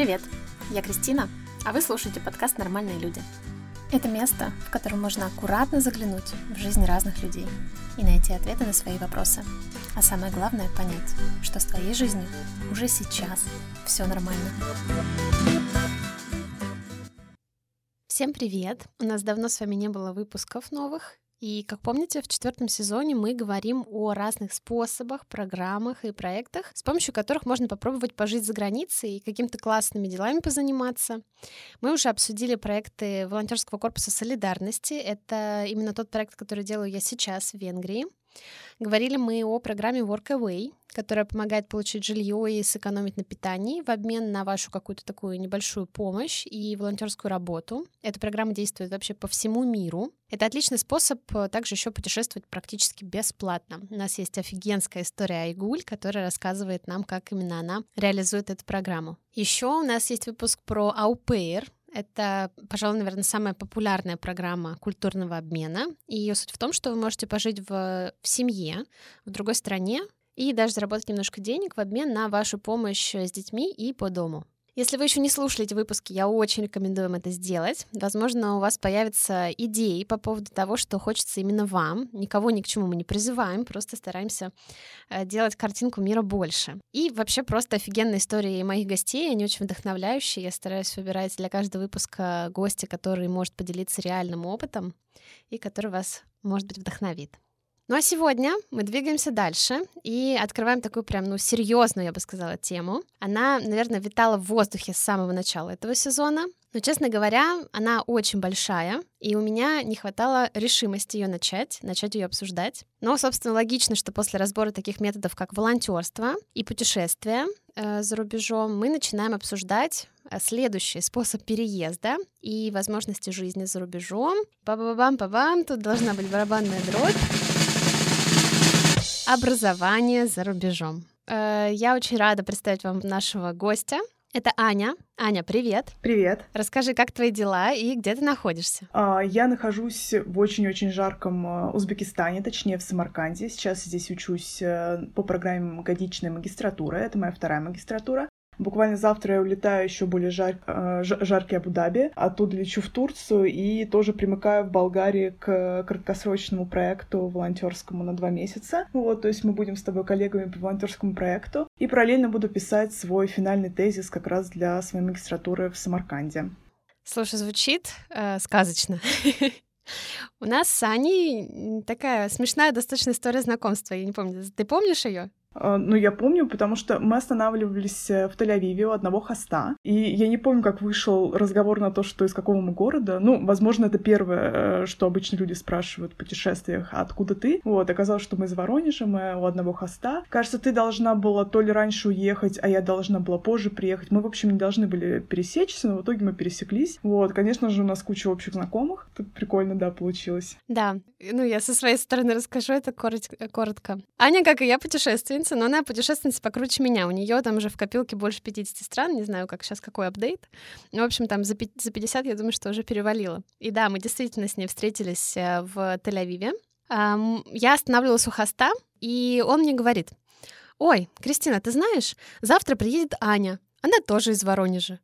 Привет, я Кристина, а вы слушаете подкаст «Нормальные люди». Это место, в котором можно аккуратно заглянуть в жизнь разных людей и найти ответы на свои вопросы. А самое главное — понять, что с твоей жизнью уже сейчас все нормально. Всем привет! У нас давно с вами не было выпусков новых, и, как помните, в четвертом сезоне мы говорим о разных способах, программах и проектах, с помощью которых можно попробовать пожить за границей и какими-то классными делами позаниматься. Мы уже обсудили проекты волонтерского корпуса солидарности. Это именно тот проект, который делаю я сейчас в Венгрии. Говорили мы о программе Workaway, которая помогает получить жилье и сэкономить на питании в обмен на вашу какую-то такую небольшую помощь и волонтерскую работу. Эта программа действует вообще по всему миру. Это отличный способ э, также еще путешествовать практически бесплатно. У нас есть офигенская история Айгуль, которая рассказывает нам, как именно она реализует эту программу. Еще у нас есть выпуск про Аупейр, это, пожалуй, наверное, самая популярная программа культурного обмена. И ее суть в том, что вы можете пожить в, в семье, в другой стране, и даже заработать немножко денег в обмен на вашу помощь с детьми и по дому. Если вы еще не слушали эти выпуски, я очень рекомендую вам это сделать. Возможно, у вас появятся идеи по поводу того, что хочется именно вам. Никого ни к чему мы не призываем, просто стараемся э, делать картинку мира больше. И вообще просто офигенные истории моих гостей, они очень вдохновляющие. Я стараюсь выбирать для каждого выпуска гостя, который может поделиться реальным опытом и который вас, может быть, вдохновит. Ну а сегодня мы двигаемся дальше и открываем такую прям, ну, серьезную, я бы сказала, тему. Она, наверное, витала в воздухе с самого начала этого сезона. Но, честно говоря, она очень большая, и у меня не хватало решимости ее начать, начать ее обсуждать. Но, собственно, логично, что после разбора таких методов, как волонтерство и путешествия э, за рубежом, мы начинаем обсуждать э, следующий способ переезда и возможности жизни за рубежом. Па-ба-бам-па-бам, тут должна быть барабанная дробь образование за рубежом. Э, я очень рада представить вам нашего гостя. Это Аня. Аня, привет. Привет. Расскажи, как твои дела и где ты находишься? А, я нахожусь в очень-очень жарком э, Узбекистане, точнее в Самарканде. Сейчас здесь учусь э, по программе годичной магистратуры. Это моя вторая магистратура. Буквально завтра я улетаю еще более жар, э, жаркий Абу-Даби, оттуда лечу в Турцию и тоже примыкаю в Болгарии к краткосрочному проекту волонтерскому на два месяца. Вот, то есть мы будем с тобой коллегами по волонтерскому проекту. И параллельно буду писать свой финальный тезис как раз для своей магистратуры в Самарканде. Слушай, звучит э, сказочно. У нас с Аней такая смешная достаточно история знакомства. Я не помню, ты помнишь ее? А, ну, я помню, потому что мы останавливались э, в Тель-Авиве у одного хоста, и я не помню, как вышел разговор на то, что из какого мы города. Ну, возможно, это первое, э, что обычно люди спрашивают в путешествиях, а откуда ты? Вот, оказалось, что мы из Воронежа, мы у одного хоста. Кажется, ты должна была то ли раньше уехать, а я должна была позже приехать. Мы, в общем, не должны были пересечься, но в итоге мы пересеклись. Вот, конечно же, у нас куча общих знакомых. Тут прикольно, да, получилось. Да, ну, я со своей стороны расскажу это коротко. Аня, как и я, путешественница, путешественница, но она путешественница покруче меня. У нее там уже в копилке больше 50 стран, не знаю, как сейчас какой апдейт. Ну, в общем, там за 50, я думаю, что уже перевалило. И да, мы действительно с ней встретились э, в Тель-Авиве. Я останавливалась у хоста, и он мне говорит, «Ой, Кристина, ты знаешь, завтра приедет Аня. Она тоже из Воронежа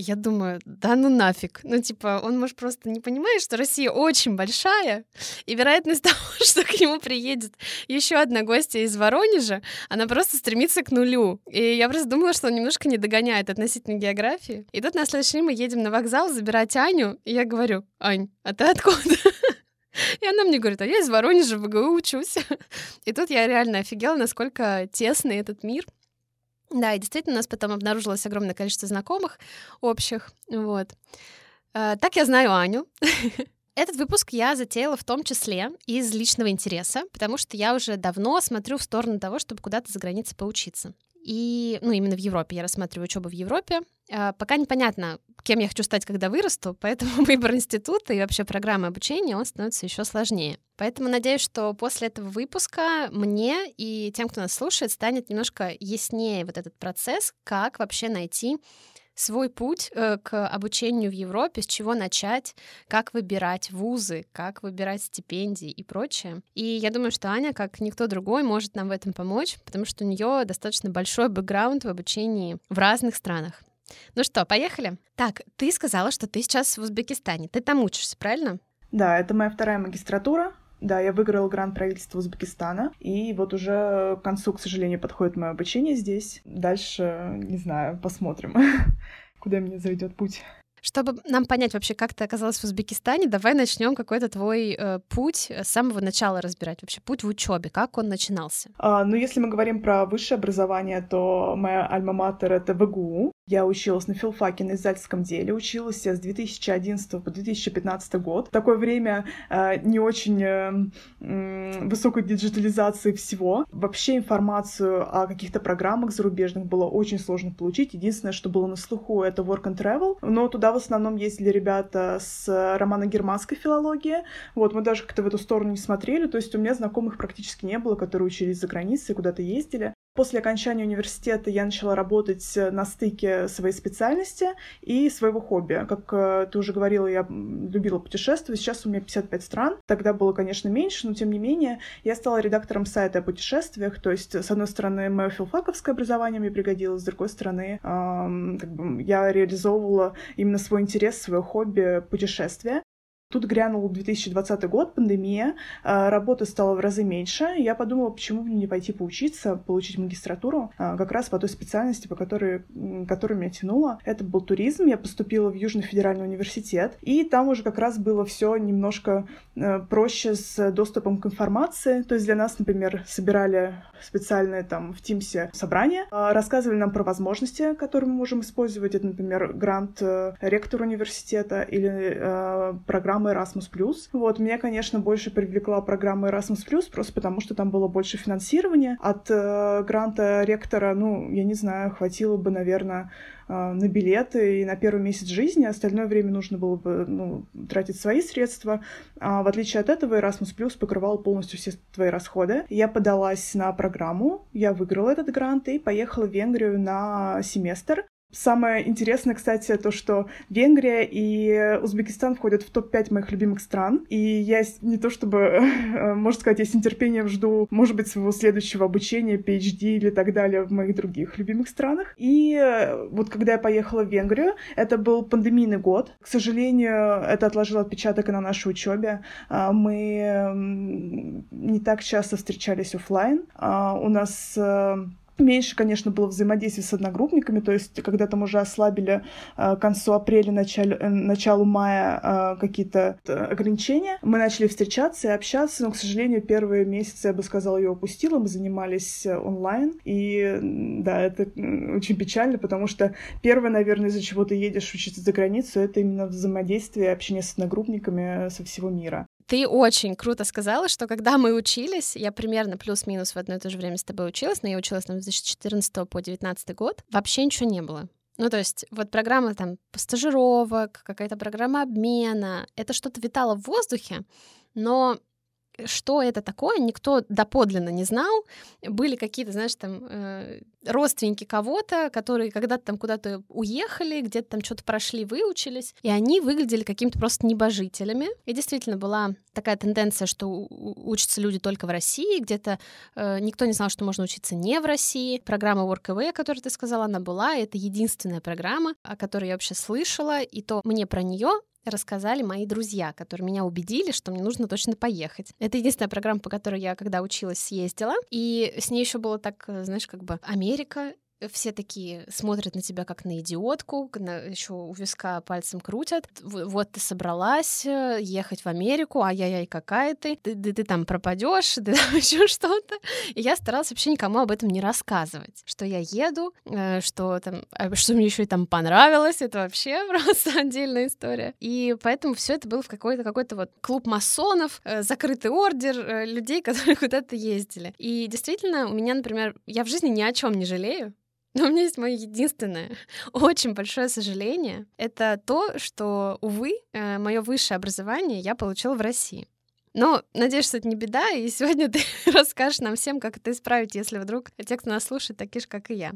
я думаю, да ну нафиг. Ну, типа, он, может, просто не понимает, что Россия очень большая, и вероятность того, что к нему приедет еще одна гостья из Воронежа, она просто стремится к нулю. И я просто думала, что он немножко не догоняет относительно географии. И тут на следующий день мы едем на вокзал забирать Аню, и я говорю, Ань, а ты откуда? И она мне говорит, а я из Воронежа в ВГУ учусь. И тут я реально офигела, насколько тесный этот мир — да, и действительно у нас потом обнаружилось огромное количество знакомых общих. Вот. Э, так я знаю Аню. Этот выпуск я затеяла в том числе из личного интереса, потому что я уже давно смотрю в сторону того, чтобы куда-то за границей поучиться. И, ну, именно в Европе. Я рассматриваю учебу в Европе. А, пока непонятно, кем я хочу стать, когда вырасту, поэтому выбор института и вообще программы обучения, он становится еще сложнее. Поэтому надеюсь, что после этого выпуска мне и тем, кто нас слушает, станет немножко яснее вот этот процесс, как вообще найти свой путь э, к обучению в Европе, с чего начать, как выбирать вузы, как выбирать стипендии и прочее. И я думаю, что Аня, как никто другой, может нам в этом помочь, потому что у нее достаточно большой бэкграунд в обучении в разных странах. Ну что, поехали? Так, ты сказала, что ты сейчас в Узбекистане. Ты там учишься, правильно? Да, это моя вторая магистратура. Да, я выиграла грант правительства Узбекистана, и вот уже к концу, к сожалению, подходит мое обучение здесь. Дальше, не знаю, посмотрим, куда меня заведет путь. Чтобы нам понять вообще, как ты оказалась в Узбекистане, давай начнем какой-то твой э, путь с самого начала разбирать. Вообще путь в учебе, как он начинался? А, ну, если мы говорим про высшее образование, то моя альма-матер — это ВГУ. Я училась на филфаке на издательском деле, училась я с 2011 по 2015 год. В такое время э, не очень э, высокой диджитализации всего. Вообще информацию о каких-то программах зарубежных было очень сложно получить. Единственное, что было на слуху, это Work and Travel. Но туда в основном ездили ребята с романо-германской филологии. Вот, мы даже как-то в эту сторону не смотрели. То есть у меня знакомых практически не было, которые учились за границей, куда-то ездили. После окончания университета я начала работать на стыке своей специальности и своего хобби. Как э, ты уже говорила, я любила путешествовать. Сейчас у меня 55 стран. Тогда было, конечно, меньше, но тем не менее я стала редактором сайта о путешествиях. То есть, с одной стороны, мое филфаковское образование мне пригодилось, с другой стороны, эм, как бы я реализовывала именно свой интерес, свое хобби путешествия. Тут грянул 2020 год, пандемия, а, работы стало в разы меньше. Я подумала, почему мне не пойти поучиться, получить магистратуру а, как раз по той специальности, по которой, которую меня тянуло. Это был туризм. Я поступила в Южный федеральный университет, и там уже как раз было все немножко э, проще с доступом к информации. То есть для нас, например, собирали специальные там в Тимсе собрания, а, рассказывали нам про возможности, которые мы можем использовать. Это, например, грант э, ректора университета или э, программа программы Erasmus+. Вот, меня, конечно, больше привлекла программа Erasmus+, просто потому что там было больше финансирования. От э, гранта ректора, ну, я не знаю, хватило бы, наверное, э, на билеты и на первый месяц жизни, остальное время нужно было бы ну, тратить свои средства. А в отличие от этого, Erasmus покрывал полностью все твои расходы. Я подалась на программу, я выиграла этот грант и поехала в Венгрию на семестр. Самое интересное, кстати, то, что Венгрия и Узбекистан входят в топ-5 моих любимых стран. И я не то чтобы, э, можно сказать, я с нетерпением жду, может быть, своего следующего обучения, PhD или так далее в моих других любимых странах. И э, вот когда я поехала в Венгрию, это был пандемийный год. К сожалению, это отложило отпечаток и на нашей учебе. А, мы не так часто встречались офлайн. А, у нас э, Меньше, конечно, было взаимодействия с одногруппниками, то есть когда там уже ослабили э, к концу апреля, начале, э, началу мая э, какие-то ограничения, мы начали встречаться и общаться, но, к сожалению, первые месяцы, я бы сказала, ее упустила, мы занимались онлайн, и да, это очень печально, потому что первое, наверное, из-за чего ты едешь учиться за границу, это именно взаимодействие, общение с одногруппниками со всего мира. Ты очень круто сказала, что когда мы учились, я примерно плюс-минус в одно и то же время с тобой училась, но я училась там, с 2014 по 2019 год, вообще ничего не было. Ну, то есть вот программа там стажировок, какая-то программа обмена, это что-то витало в воздухе, но что это такое, никто доподлинно не знал. Были какие-то, знаешь, там э, родственники кого-то, которые когда-то там куда-то уехали, где-то там что-то прошли, выучились, и они выглядели какими-то просто небожителями. И действительно была такая тенденция, что учатся люди только в России, где-то э, никто не знал, что можно учиться не в России. Программа WorkAway, о которой ты сказала, она была, это единственная программа, о которой я вообще слышала, и то мне про нее рассказали мои друзья, которые меня убедили, что мне нужно точно поехать. Это единственная программа, по которой я, когда училась, съездила. И с ней еще было так, знаешь, как бы Америка, все такие смотрят на тебя как на идиотку, на, еще у виска пальцем крутят. Вот ты собралась э, ехать в Америку, ай-яй-яй, какая ты, ты, ты, ты там пропадешь, ты там еще что-то. И я старалась вообще никому об этом не рассказывать, что я еду, э, что там, а, что мне еще и там понравилось, это вообще просто отдельная история. И поэтому все это было в какой-то какой-то вот клуб масонов, э, закрытый ордер людей, которые куда-то ездили. И действительно, у меня, например, я в жизни ни о чем не жалею. Но у меня есть мое единственное, очень большое сожаление. Это то, что, увы, э, мое высшее образование я получила в России. Но надеюсь, что это не беда, и сегодня ты расскажешь нам всем, как это исправить, если вдруг те, кто нас слушает, такие же, как и я.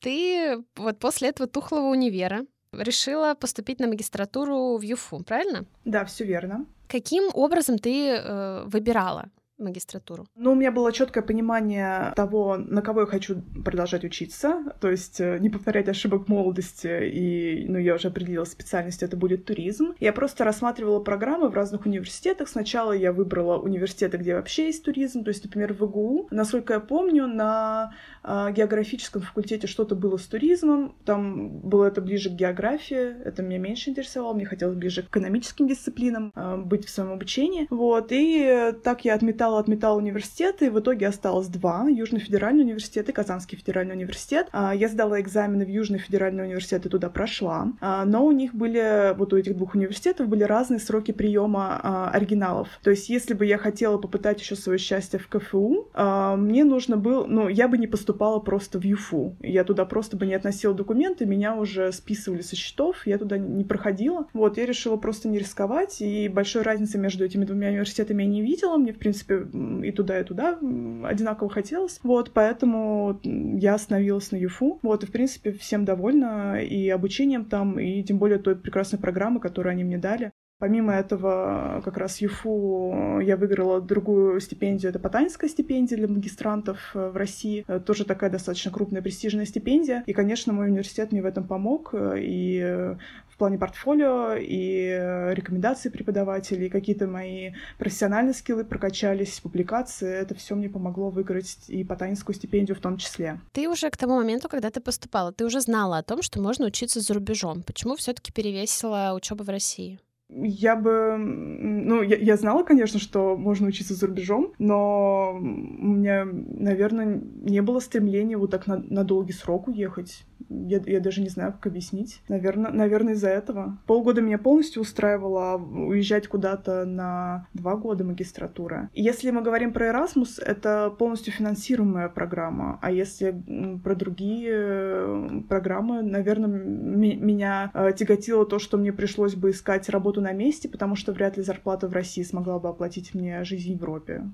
Ты вот после этого тухлого универа решила поступить на магистратуру в ЮФУ, правильно? Да, все верно. Каким образом ты э, выбирала? Магистратуру? Ну, у меня было четкое понимание того, на кого я хочу продолжать учиться, то есть э, не повторять ошибок молодости, и, ну, я уже определила специальность, это будет туризм. Я просто рассматривала программы в разных университетах. Сначала я выбрала университеты, где вообще есть туризм, то есть, например, в ИГУ. Насколько я помню, на э, географическом факультете что-то было с туризмом, там было это ближе к географии, это меня меньше интересовало, мне хотелось ближе к экономическим дисциплинам э, быть в своем обучении, вот, и так я отметала отметала, отметала университеты, и в итоге осталось два. Южный федеральный университет и Казанский федеральный университет. А, я сдала экзамены в Южный федеральный университет и туда прошла. А, но у них были, вот у этих двух университетов были разные сроки приема а, оригиналов. То есть, если бы я хотела попытать еще свое счастье в КФУ, мне нужно было, ну, я бы не поступала просто в ЮФУ. Я туда просто бы не относила документы, меня уже списывали со счетов, я туда не проходила. Вот, я решила просто не рисковать, и большой разницы между этими двумя университетами я не видела. Мне, в принципе, и туда, и туда одинаково хотелось. Вот, поэтому я остановилась на ЮФУ. Вот, и, в принципе, всем довольна и обучением там, и тем более той прекрасной программы, которую они мне дали. Помимо этого, как раз ЮФУ я выиграла другую стипендию, это Потанинская стипендия для магистрантов э, в России. Э, тоже такая достаточно крупная престижная стипендия. И, конечно, мой университет мне в этом помог. Э, и в плане портфолио и рекомендации преподавателей, какие-то мои профессиональные скиллы прокачались, публикации. Это все мне помогло выиграть и Потанинскую стипендию в том числе. Ты уже к тому моменту, когда ты поступала, ты уже знала о том, что можно учиться за рубежом. Почему все-таки перевесила учеба в России? Я бы... Ну, я, я знала, конечно, что можно учиться за рубежом, но у меня, наверное, не было стремления вот так на, на долгий срок уехать. Я, я даже не знаю, как объяснить. Наверное, наверное, из-за этого. Полгода меня полностью устраивало уезжать куда-то на два года магистратура. Если мы говорим про Erasmus, это полностью финансируемая программа. А если про другие э, программы, наверное, меня э, тяготило то, что мне пришлось бы искать работу на месте, потому что вряд ли зарплата в России смогла бы оплатить мне жизнь в Европе.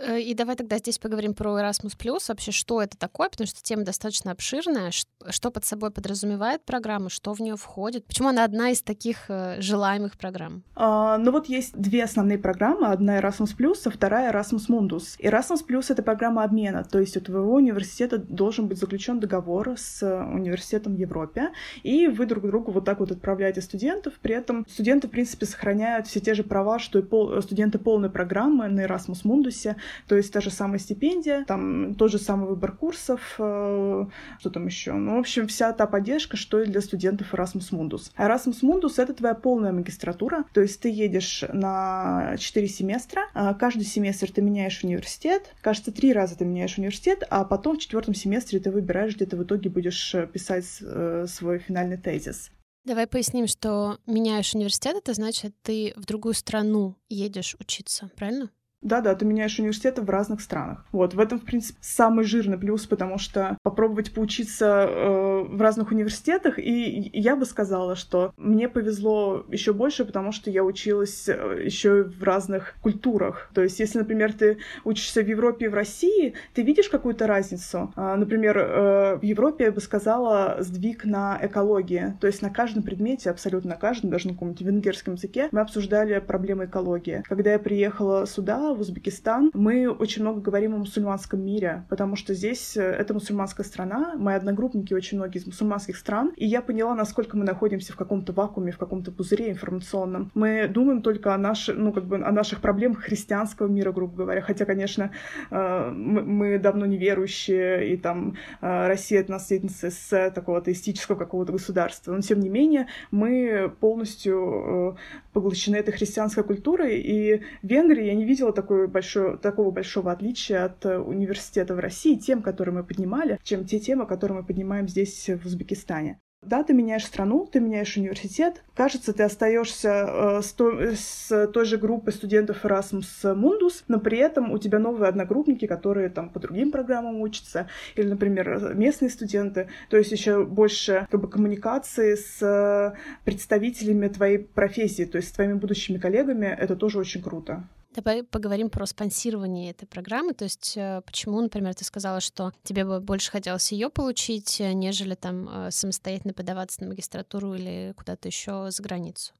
Э, и давай тогда здесь поговорим про Erasmus+, вообще, что это такое, потому что тема достаточно обширная, что под собой подразумевает программа, что в нее входит, почему она одна из таких э, желаемых программ? А, ну вот есть две основные программы, одна Erasmus+, а вторая Erasmus Mundus. Erasmus+, — это программа обмена, то есть у твоего университета должен быть заключен договор с университетом в Европе, и вы друг другу вот так вот отправляете студентов, при этом студенты, в принципе, сохраняют все те же права, что и пол, студенты полной программы на Erasmus Mundus, то есть та же самая стипендия, там тот же самый выбор курсов, э, что там еще. Ну, в общем, вся та поддержка, что и для студентов Erasmus Mundus. Erasmus Mundus — это твоя полная магистратура, то есть ты едешь на 4 семестра, а каждый семестр ты меняешь университет, кажется, три раза ты меняешь университет, а потом в четвертом семестре ты выбираешь, где ты в итоге будешь э, писать э, свой финальный тезис. Давай поясним, что меняешь университет, это значит, ты в другую страну едешь учиться, правильно? Да-да, ты меняешь университеты в разных странах. Вот, в этом, в принципе, самый жирный плюс, потому что попробовать поучиться э, в разных университетах, и я бы сказала, что мне повезло еще больше, потому что я училась э, еще в разных культурах. То есть, если, например, ты учишься в Европе и в России, ты видишь какую-то разницу. Э, например, э, в Европе я бы сказала сдвиг на экологии. То есть на каждом предмете, абсолютно на каждом, даже на каком-нибудь венгерском языке, мы обсуждали проблемы экологии. Когда я приехала сюда, в Узбекистан, мы очень много говорим о мусульманском мире, потому что здесь э, это мусульманская страна, мои одногруппники очень многие из мусульманских стран, и я поняла, насколько мы находимся в каком-то вакууме, в каком-то пузыре информационном. Мы думаем только о, наших, ну, как бы, о наших проблемах христианского мира, грубо говоря, хотя, конечно, э, мы давно неверующие, и там э, Россия — это наследница с такого атеистического какого-то государства, но, тем не менее, мы полностью поглощены этой христианской культурой, и в Венгрии я не видела такой большой, такого большого отличия от э, университета в России, тем, которые мы поднимали, чем те темы, которые мы поднимаем здесь, в Узбекистане. Да, ты меняешь страну, ты меняешь университет. Кажется, ты остаешься э, с, той, с той же группой студентов Erasmus Mundus, но при этом у тебя новые одногруппники, которые там по другим программам учатся, или, например, местные студенты. То есть еще больше как бы, коммуникации с представителями твоей профессии, то есть с твоими будущими коллегами. Это тоже очень круто. Давай поговорим про спонсирование этой программы. То есть э, почему, например, ты сказала, что тебе бы больше хотелось ее получить, э, нежели там э, самостоятельно подаваться на магистратуру или куда-то еще за границу?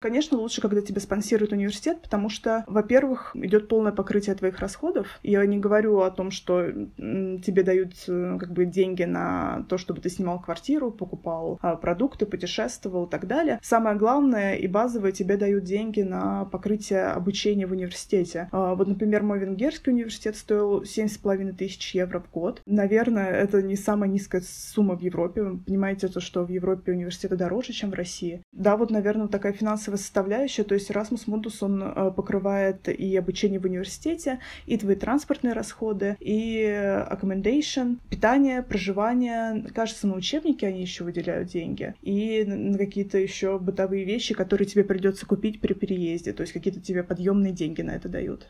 Конечно, лучше, когда тебя спонсирует университет, потому что, во-первых, идет полное покрытие твоих расходов. Я не говорю о том, что тебе дают э, как бы деньги на то, чтобы ты снимал квартиру, покупал а, продукты, путешествовал и так далее. Самое главное и базовое тебе дают деньги на покрытие обучения в университете. А, вот, например, мой венгерский университет стоил 7,5 тысяч евро в год. Наверное, это не самая низкая сумма в Европе. Вы понимаете, то, что в Европе университеты дороже, чем в России. Да, вот, наверное, такая финансовая финансовая составляющая, то есть Erasmus Mundus, он э, покрывает и обучение в университете, и твои транспортные расходы, и accommodation, питание, проживание. Кажется, на учебники они еще выделяют деньги. И на какие-то еще бытовые вещи, которые тебе придется купить при переезде. То есть какие-то тебе подъемные деньги на это дают.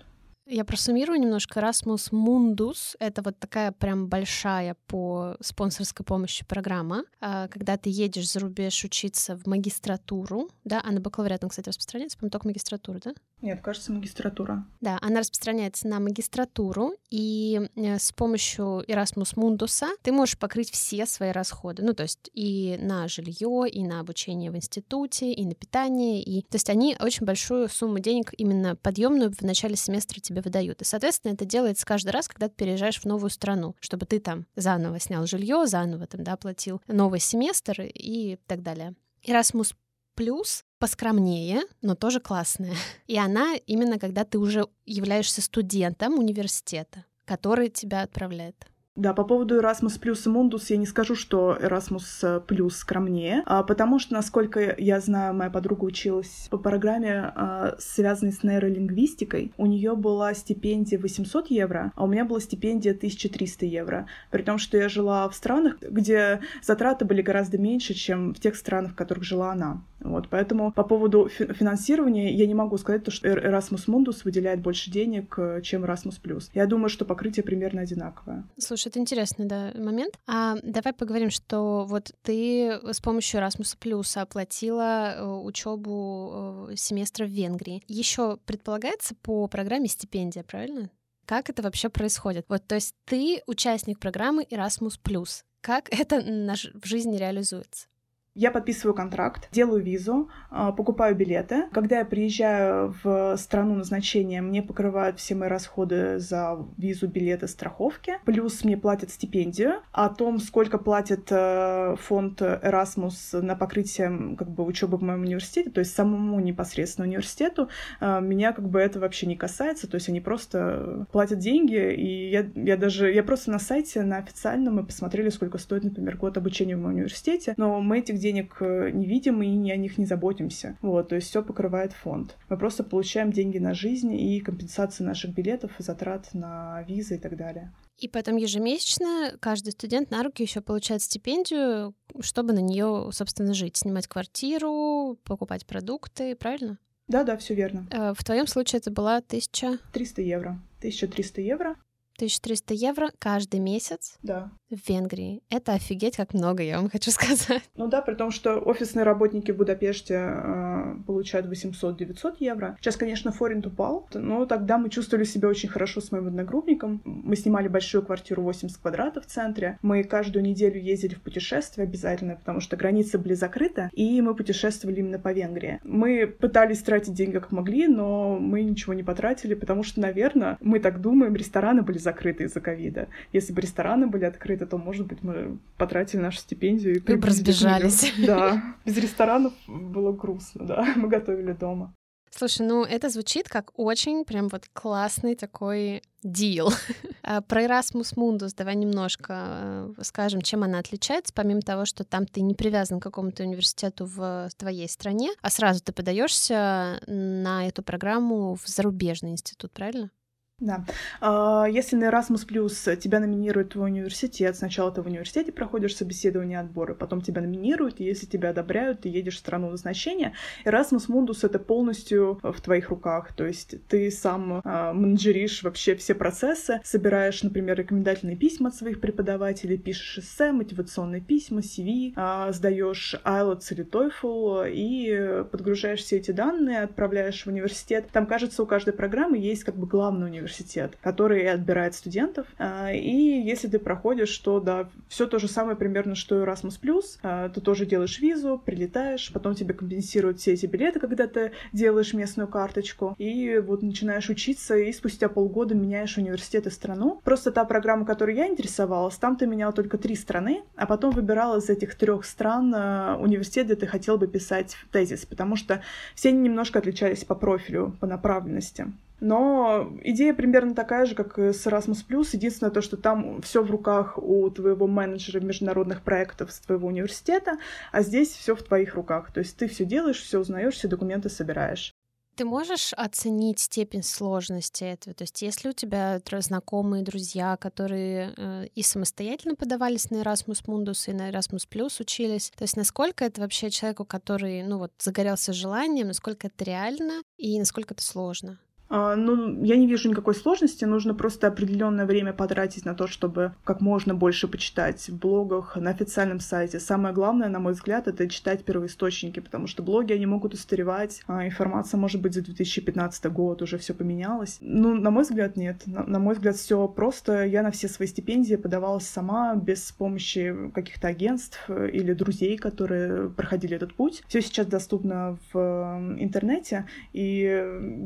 Я просуммирую немножко. Erasmus Mundus — это вот такая прям большая по спонсорской помощи программа, а, когда ты едешь за рубеж учиться в магистратуру, да, а на бакалавриат он, кстати, распространяется, по-моему, только магистратура, да? Нет, кажется, магистратура. Да, она распространяется на магистратуру, и э, с помощью Erasmus Mundus ты можешь покрыть все свои расходы, ну, то есть и на жилье, и на обучение в институте, и на питание, и... То есть они очень большую сумму денег именно подъемную в начале семестра тебе выдают. И, соответственно, это делается каждый раз, когда ты переезжаешь в новую страну, чтобы ты там заново снял жилье, заново там, да, платил новый семестр и так далее. Erasmus плюс поскромнее, но тоже классная. И она именно когда ты уже являешься студентом университета, который тебя отправляет. Да, по поводу Erasmus плюс и Mundus я не скажу, что Erasmus э, плюс скромнее, а, потому что, насколько я знаю, моя подруга училась по программе, а, связанной с нейролингвистикой. У нее была стипендия 800 евро, а у меня была стипендия 1300 евро. При том, что я жила в странах, где затраты были гораздо меньше, чем в тех странах, в которых жила она. Вот, поэтому по поводу финансирования я не могу сказать, что Erasmus Mundus выделяет больше денег, э, чем Erasmus+. Я думаю, что покрытие примерно одинаковое. Слушай, это интересный да, момент. А давай поговорим, что вот ты с помощью Erasmus Plus оплатила э, учебу э, семестра в Венгрии. Еще предполагается по программе стипендия, правильно? Как это вообще происходит? Вот, то есть ты участник программы Erasmus+. Как это в жизни реализуется? Я подписываю контракт, делаю визу, а, покупаю билеты. Когда я приезжаю в страну назначения, мне покрывают все мои расходы за визу, билеты, страховки. Плюс мне платят стипендию. О том, сколько платит э, фонд Erasmus на покрытие как бы, учебы в моем университете, то есть самому непосредственно университету, э, меня как бы это вообще не касается. То есть они просто платят деньги, и я, я даже... Я просто на сайте, на официальном мы посмотрели, сколько стоит, например, год обучения в моем университете, но мы этих денег денег э, не видим и о них не заботимся. Вот, то есть все покрывает фонд. Мы просто получаем деньги на жизнь и компенсацию наших билетов и затрат на визы и так далее. И потом ежемесячно каждый студент на руки еще получает стипендию, чтобы на нее, собственно, жить, снимать квартиру, покупать продукты, правильно? Да, да, все верно. Э, в твоем случае это была тысяча... 300 евро. 1300 евро. 1300 евро каждый месяц да. в Венгрии. Это офигеть как много, я вам хочу сказать. Ну да, при том, что офисные работники в Будапеште э, получают 800-900 евро. Сейчас, конечно, форинт упал, но тогда мы чувствовали себя очень хорошо с моим одногруппником. Мы снимали большую квартиру 80 квадратов в центре. Мы каждую неделю ездили в путешествие обязательно, потому что границы были закрыты, и мы путешествовали именно по Венгрии. Мы пытались тратить деньги как могли, но мы ничего не потратили, потому что, наверное, мы так думаем, рестораны были закрыты из-за ковида. Если бы рестораны были открыты, то, может быть, мы потратили нашу стипендию и... Вы бы разбежались. Да. Без ресторанов было грустно, да. Мы готовили дома. Слушай, ну это звучит как очень прям вот классный такой дил. А про Erasmus Mundus давай немножко э, скажем, чем она отличается, помимо того, что там ты не привязан к какому-то университету в твоей стране, а сразу ты подаешься на эту программу в зарубежный институт, правильно? Да. А, если на Erasmus Plus тебя номинирует твой университет, сначала ты в университете проходишь собеседование отбора, потом тебя номинируют, и если тебя одобряют, ты едешь в страну назначения. Erasmus Mundus — это полностью в твоих руках, то есть ты сам а, менеджеришь вообще все процессы, собираешь, например, рекомендательные письма от своих преподавателей, пишешь эссе, мотивационные письма, CV, а, сдаешь IELTS или TOEFL и подгружаешь все эти данные, отправляешь в университет. Там, кажется, у каждой программы есть как бы главный университет, университет, который отбирает студентов. А, и если ты проходишь, то да, все то же самое примерно, что и Erasmus+. А, ты тоже делаешь визу, прилетаешь, потом тебе компенсируют все эти билеты, когда ты делаешь местную карточку, и вот начинаешь учиться, и спустя полгода меняешь университет и страну. Просто та программа, которой я интересовалась, там ты менял только три страны, а потом выбирал из этих трех стран а, университет, где ты хотел бы писать тезис, потому что все они немножко отличались по профилю, по направленности. Но идея примерно такая же, как с Erasmus+. Единственное то, что там все в руках у твоего менеджера международных проектов с твоего университета, а здесь все в твоих руках. То есть ты все делаешь, все узнаешь, все документы собираешь. Ты можешь оценить степень сложности этого? То есть если у тебя знакомые, друзья, которые э, и самостоятельно подавались на Erasmus Mundus, и на Erasmus Plus учились, то есть насколько это вообще человеку, который, ну вот, загорелся желанием, насколько это реально и насколько это сложно? А, ну, я не вижу никакой сложности, нужно просто определенное время потратить на то, чтобы как можно больше почитать в блогах, на официальном сайте. Самое главное, на мой взгляд, это читать первоисточники, потому что блоги, они могут устаревать, а информация может быть за 2015 год, уже все поменялось. Ну, на мой взгляд, нет. На, на мой взгляд, все просто. Я на все свои стипендии подавалась сама, без помощи каких-то агентств э, или друзей, которые проходили этот путь. Все сейчас доступно в э, интернете, и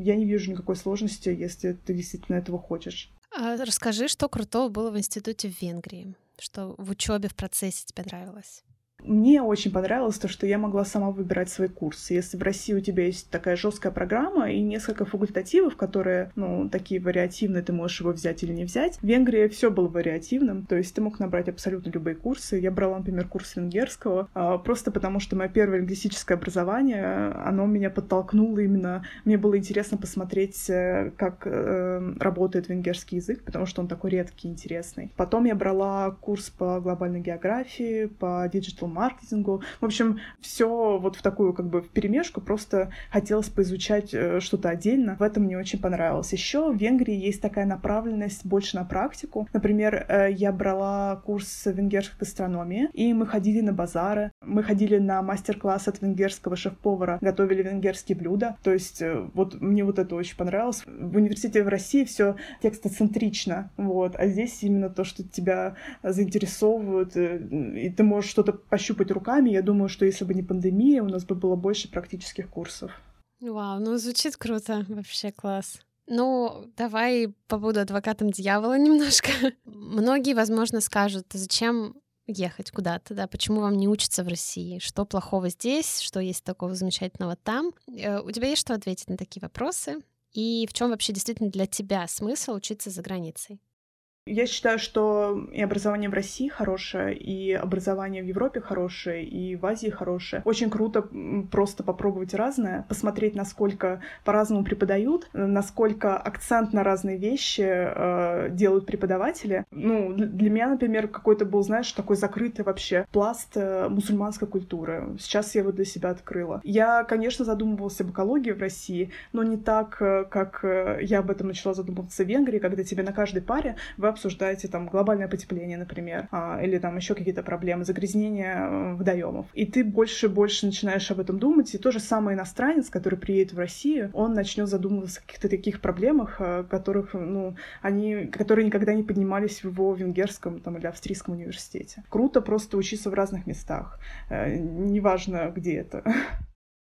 я не вижу никакой никакой сложности, если ты действительно этого хочешь. А расскажи, что крутого было в институте в Венгрии, что в учебе в процессе тебе нравилось? Мне очень понравилось то, что я могла сама выбирать свои курсы. Если в России у тебя есть такая жесткая программа и несколько факультативов, которые, ну, такие вариативные, ты можешь его взять или не взять, в Венгрии все было вариативным, то есть ты мог набрать абсолютно любые курсы. Я брала, например, курс венгерского, а, просто потому что мое первое лингвистическое образование, оно меня подтолкнуло именно... Мне было интересно посмотреть, э, как э, работает венгерский язык, потому что он такой редкий, интересный. Потом я брала курс по глобальной географии, по digital маркетингу. В общем, все вот в такую как бы в перемешку, просто хотелось поизучать э, что-то отдельно. В этом мне очень понравилось. Еще в Венгрии есть такая направленность больше на практику. Например, э, я брала курс венгерской гастрономии, и мы ходили на базары, мы ходили на мастер-класс от венгерского шеф-повара, готовили венгерские блюда. То есть э, вот мне вот это очень понравилось. В университете в России все текстоцентрично, вот, а здесь именно то, что тебя заинтересовывают, и ты можешь что-то пощупать руками. Я думаю, что если бы не пандемия, у нас бы было больше практических курсов. Вау, ну звучит круто, вообще класс. Ну, давай побуду адвокатом дьявола немножко. Многие, возможно, скажут, зачем ехать куда-то, да, почему вам не учиться в России, что плохого здесь, что есть такого замечательного там. Э, у тебя есть что ответить на такие вопросы? И в чем вообще действительно для тебя смысл учиться за границей? Я считаю, что и образование в России хорошее, и образование в Европе хорошее, и в Азии хорошее. Очень круто просто попробовать разное, посмотреть, насколько по-разному преподают, насколько акцент на разные вещи э, делают преподаватели. Ну, для меня, например, какой-то был, знаешь, такой закрытый вообще пласт э, мусульманской культуры. Сейчас я его для себя открыла. Я, конечно, задумывалась об экологии в России, но не так, э, как э, я об этом начала задумываться в Венгрии, когда тебе на каждой паре вы обсуждаете там глобальное потепление, например, а, или там еще какие-то проблемы, загрязнения э, водоемов. И ты больше и больше начинаешь об этом думать, и то же самое иностранец, который приедет в Россию, он начнет задумываться о каких-то таких проблемах, э, которых, ну, они, которые никогда не поднимались в его венгерском там, или австрийском университете. Круто просто учиться в разных местах, э, неважно, где это.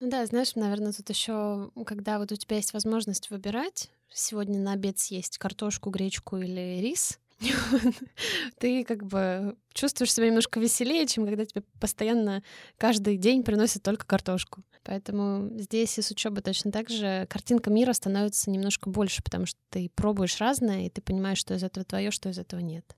Ну да, знаешь, наверное, тут еще, когда вот у тебя есть возможность выбирать, сегодня на обед съесть картошку, гречку или рис, ты как бы чувствуешь себя немножко веселее, чем когда тебе постоянно каждый день приносят только картошку. Поэтому здесь и с учебы точно так же картинка мира становится немножко больше, потому что ты пробуешь разное, и ты понимаешь, что из этого твое, что из этого нет.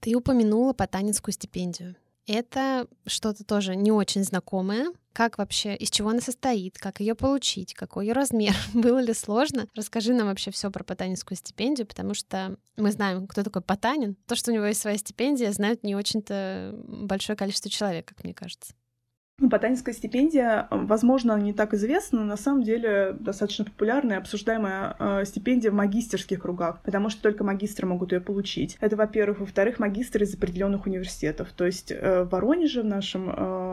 Ты упомянула ботанинскую стипендию. Это что-то тоже не очень знакомое. Как вообще, из чего она состоит, как ее получить, какой ее размер, было ли сложно? Расскажи нам вообще все про Потанинскую стипендию, потому что мы знаем, кто такой Потанин. То, что у него есть своя стипендия, знают не очень-то большое количество человек, как мне кажется. Ну, ботаническая стипендия, возможно, не так известна, но на самом деле достаточно популярная, обсуждаемая э, стипендия в магистерских кругах, потому что только магистры могут ее получить. Это, во-первых. Во-вторых, магистры из определенных университетов. То есть э, в Воронеже, в нашем э,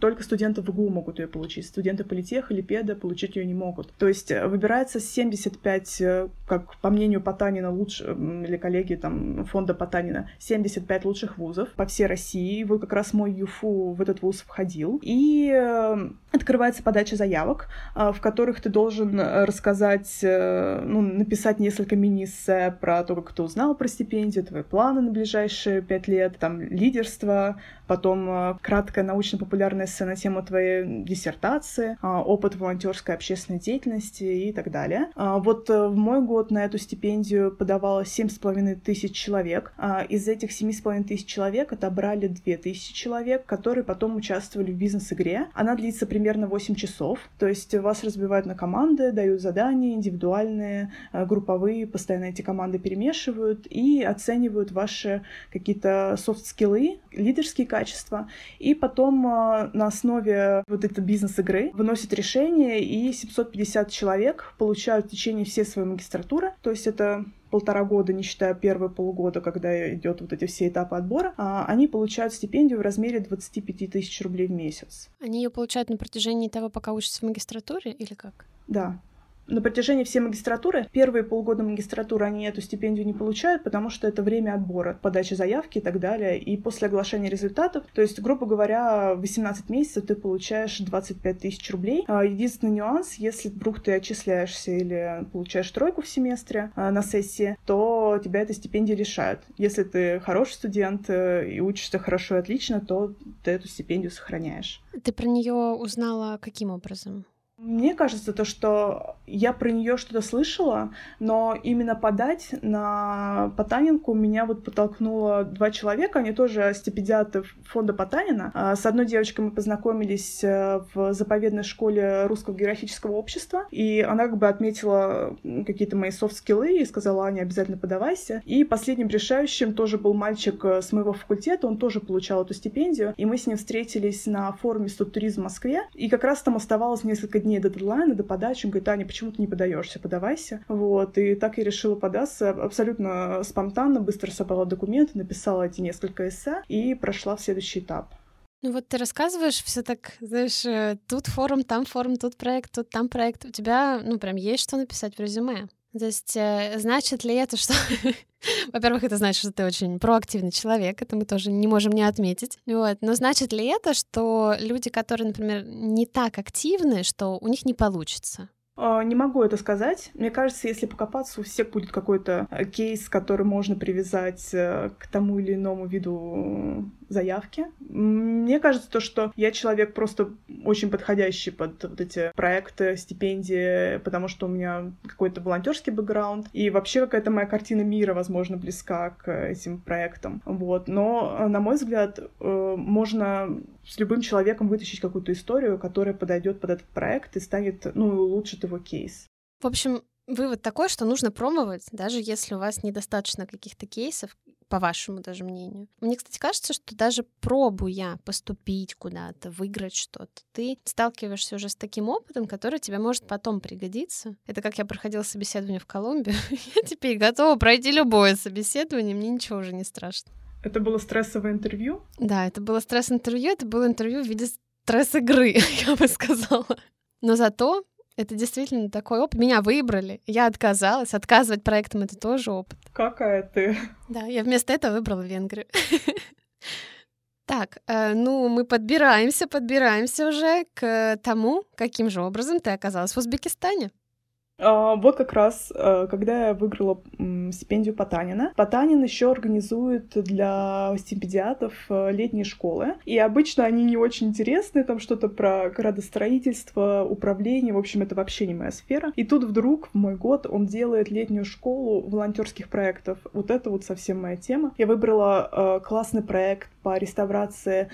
только студенты ВГУ могут ее получить. Студенты политех или педа получить ее не могут. То есть э, выбирается 75, э, как по мнению Потанина, лучше, или коллеги там фонда Потанина, 75 лучших вузов по всей России. Вот как раз мой ЮФУ в этот вуз входил. И э, открывается подача заявок, в которых ты должен рассказать, ну, написать несколько мини-эссе про то, как ты узнал про стипендию, твои планы на ближайшие пять лет, там, лидерство, потом краткая научно-популярная эссе на тему твоей диссертации, а, опыт волонтерской общественной деятельности и так далее. А, вот э, в мой год на эту стипендию с половиной тысяч человек. А, из этих семи с половиной тысяч человек отобрали две тысячи человек, которые потом участвовали в бизнес-игре. Она длится примерно 8 часов, то есть вас разбивают на команды, дают задания индивидуальные, э, групповые, постоянно эти команды перемешивают и оценивают ваши какие-то софт-скиллы, лидерские качества, и потом э, на основе вот этой бизнес-игры выносят решение, и 750 человек получают в течение всей своей магистратуры, то есть это полтора года, не считая первые полгода, когда идет вот эти все этапы отбора, а, они получают стипендию в размере 25 тысяч рублей в месяц. Они ее получают на протяжении того, пока учатся в магистратуре или как? Да на протяжении всей магистратуры, первые полгода магистратуры они эту стипендию не получают, потому что это время отбора, подачи заявки и так далее. И после оглашения результатов, то есть, грубо говоря, 18 месяцев ты получаешь 25 тысяч рублей. А, единственный нюанс, если вдруг ты отчисляешься или получаешь тройку в семестре а, на сессии, то тебя эта стипендия лишают. Если ты хороший студент э, и учишься хорошо и отлично, то ты эту стипендию сохраняешь. Ты про нее узнала каким образом? Мне кажется, то, что я про нее что-то слышала, но именно подать на Потанинку меня вот подтолкнуло два человека, они тоже стипендиаты фонда Потанина. А, с одной девочкой мы познакомились э, в заповедной школе Русского географического общества, и она как бы отметила какие-то мои софт-скиллы и сказала, Аня, обязательно подавайся. И последним решающим тоже был мальчик э, с моего факультета, он тоже получал эту стипендию, и мы с ним встретились на форуме «Студтуризм в Москве», и как раз там оставалось несколько дней дней до дедлайна, до подачи, он говорит, Аня, почему ты не подаешься, подавайся. Вот, и так я решила податься абсолютно спонтанно, быстро собрала документы, написала эти несколько эссе и прошла в следующий этап. Ну вот ты рассказываешь все так, знаешь, э, тут форум, там форум, тут проект, тут там проект. У тебя, ну, прям есть что написать в резюме. То есть э, значит ли это, что... Во-первых, это значит, что ты очень проактивный человек, это мы тоже не можем не отметить. Вот. Но значит ли это, что люди, которые, например, не так активны, что у них не получится? А, не могу это сказать. Мне кажется, если покопаться, у всех будет какой-то э, кейс, который можно привязать э, к тому или иному виду заявки. Мне кажется, то, что я человек просто очень подходящий под вот эти проекты, стипендии, потому что у меня какой-то волонтерский бэкграунд, и вообще какая-то моя картина мира, возможно, близка к этим проектам. Вот. Но, на мой взгляд, э, можно с любым человеком вытащить какую-то историю, которая подойдет под этот проект и станет, ну, улучшит его кейс. В общем, вывод такой, что нужно пробовать, даже если у вас недостаточно каких-то кейсов, по вашему даже мнению. Мне, кстати, кажется, что даже пробуя поступить куда-то, выиграть что-то, ты сталкиваешься уже с таким опытом, который тебе может потом пригодиться. Это как я проходила собеседование в Колумбию. я теперь готова пройти любое собеседование, мне ничего уже не страшно. Это было стрессовое интервью? Да, это было стресс-интервью, это было интервью в виде стресс-игры, я бы сказала. Но зато это действительно такой опыт. Меня выбрали, я отказалась. Отказывать проектам — это тоже опыт. Какая ты? Да, я вместо этого выбрала Венгрию. Так, э, ну мы подбираемся, подбираемся уже к тому, каким же образом ты оказалась в Узбекистане. А, вот как раз, э, когда я выиграла стипендию Потанина, Потанин еще организует для стипендиатов э, летние школы. И обычно они не очень интересны, там что-то про градостроительство, управление, в общем, это вообще не моя сфера. И тут вдруг в мой год он делает летнюю школу волонтерских проектов. Вот это вот совсем моя тема. Я выбрала э, классный проект по реставрации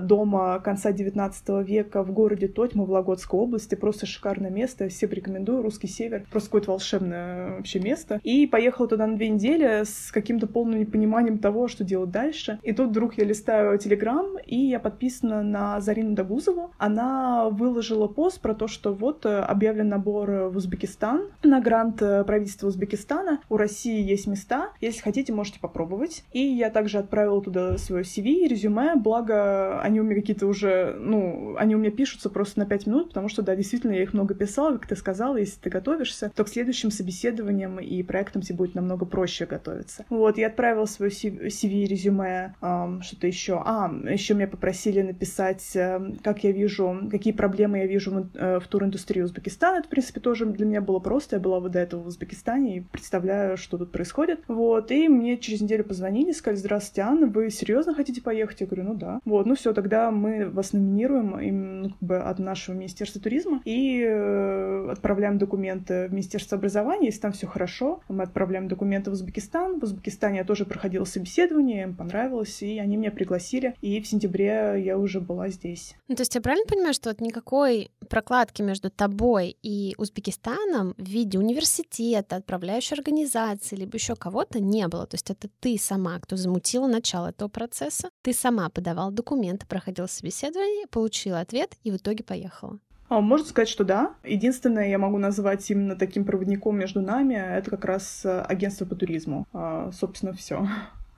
дома конца 19 века в городе Тотьма в Вологодской области. Просто шикарное место, всем рекомендую, русский север. Просто какое-то волшебное вообще место. И поехала туда на две недели с каким-то полным непониманием того, что делать дальше. И тут вдруг я листаю Телеграм, и я подписана на Зарину Дагузову. Она выложила пост про то, что вот э, объявлен набор в Узбекистан на грант э, правительства Узбекистана. У России есть места, Если хотите, можете попробовать. И я также отправила туда свое CV, резюме, благо они у меня какие-то уже, ну, они у меня пишутся просто на 5 минут, потому что, да, действительно, я их много писала, как ты сказала, если ты готовишься, то к следующим собеседованиям и проектам тебе будет намного проще готовиться. Вот, я отправила свое CV, резюме, эм, что-то еще. А, еще меня попросили написать, э, как я вижу, какие проблемы я вижу в, э, в туриндустрии Узбекистана. Это, в принципе, тоже для меня было просто. Я была вот до этого в Узбекистане и представляю, что тут происходит. Вот, и мне через неделю позвонили, сказали, здравствуйте, Анна, вы серьезно хотите поехать? Я говорю, ну да. Вот, ну все, тогда мы вас номинируем им, ну, как бы от нашего Министерства туризма и э, отправляем документы в Министерство образования. Если там все хорошо, мы отправляем документы в Узбекистан. В Узбекистане я тоже проходила собеседование, им понравилось, и они меня пригласили. И в сентябре я уже была здесь. Ну, то есть я правильно понимаю, что вот никакой прокладки между тобой и Узбекистаном в виде университета, отправляющей организации, либо еще кого-то не было. То есть это ты сама, кто замутила начало этого процесса, ты сама подавала документы, проходила собеседование, получила ответ и в итоге поехала. А, можно сказать, что да. Единственное, я могу назвать именно таким проводником между нами, это как раз э, агентство по туризму. А, собственно, все.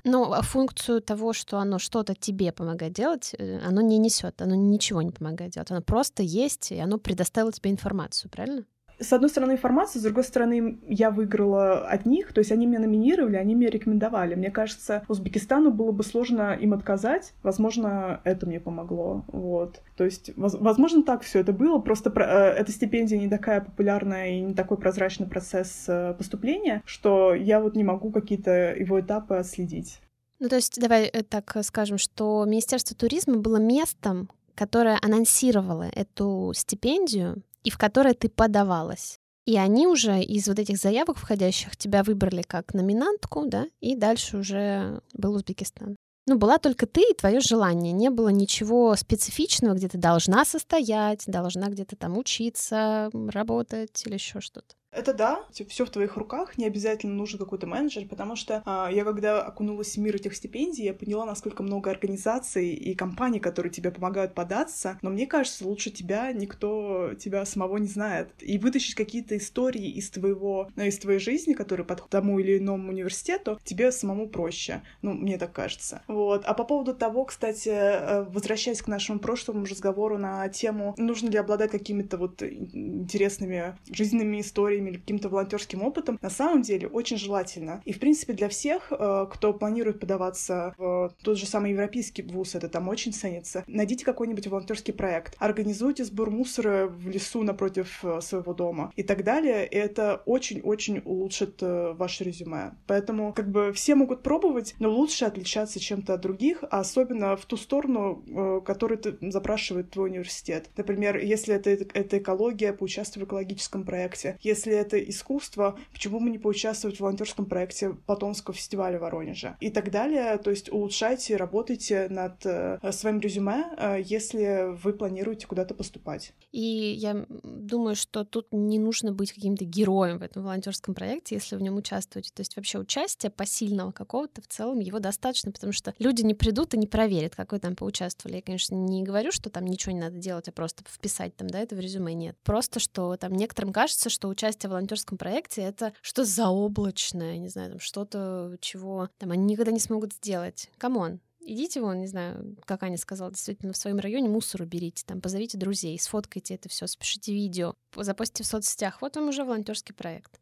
Ну, а функцию того, что оно что-то тебе помогает делать, э, оно не несет, оно ничего не помогает делать. Оно просто есть, и оно предоставило тебе информацию, правильно? С одной стороны, информация, с другой стороны, я выиграла от них, то есть они меня номинировали, они меня рекомендовали. Мне кажется, Узбекистану было бы сложно им отказать, возможно, это мне помогло, вот. То есть, возможно, так все это было, просто э, эта стипендия не такая популярная и не такой прозрачный процесс э, поступления, что я вот не могу какие-то его этапы отследить. Ну, то есть, давай э, так скажем, что Министерство туризма было местом, которое анонсировало эту стипендию, и в которой ты подавалась. И они уже из вот этих заявок входящих тебя выбрали как номинантку, да, и дальше уже был Узбекистан. Ну, была только ты и твое желание. Не было ничего специфичного, где ты должна состоять, должна где-то там учиться, работать или еще что-то. Это да, все в твоих руках, не обязательно нужен какой-то менеджер, потому что а, я когда окунулась в мир этих стипендий, я поняла, насколько много организаций и компаний, которые тебе помогают податься, но мне кажется, лучше тебя никто тебя самого не знает. И вытащить какие-то истории из твоего, ну, из твоей жизни, которые подходят тому или иному университету, тебе самому проще. Ну, мне так кажется. Вот. А по поводу того, кстати, э, возвращаясь к нашему прошлому разговору на тему, нужно ли обладать какими-то вот интересными жизненными историями, историями или каким-то волонтерским опытом, на самом деле очень желательно. И, в принципе, для всех, э, кто планирует подаваться в тот же самый европейский вуз, это там очень ценится, найдите какой-нибудь волонтерский проект, организуйте сбор мусора в лесу напротив э, своего дома и так далее. И это очень-очень улучшит э, ваше резюме. Поэтому, как бы, все могут пробовать, но лучше отличаться чем-то от других, а особенно в ту сторону, которую запрашивает твой университет. Например, если это, это экология, поучаствуй в экологическом проекте. Если это искусство, почему бы не поучаствовать в волонтерском проекте Платонского фестиваля в Воронеже и так далее. То есть улучшайте, работайте над э, своим резюме, э, если вы планируете куда-то поступать. И я думаю, что тут не нужно быть каким-то героем в этом волонтерском проекте, если в нем участвуете. То есть вообще участие посильного какого-то в целом его достаточно, потому что люди не придут и не проверят, как вы там поучаствовали. Я, конечно, не говорю, что там ничего не надо делать, а просто вписать там, да, это в резюме. Нет. Просто, что там некоторым кажется, что участие в волонтерском проекте это что-то заоблачное, не знаю, там что-то, чего там они никогда не смогут сделать. Come on, идите вон, не знаю, как Аня сказала, действительно, в своем районе мусор уберите, там, позовите друзей, сфоткайте это все, спешите видео, запостите в соцсетях. Вот вам уже волонтерский проект.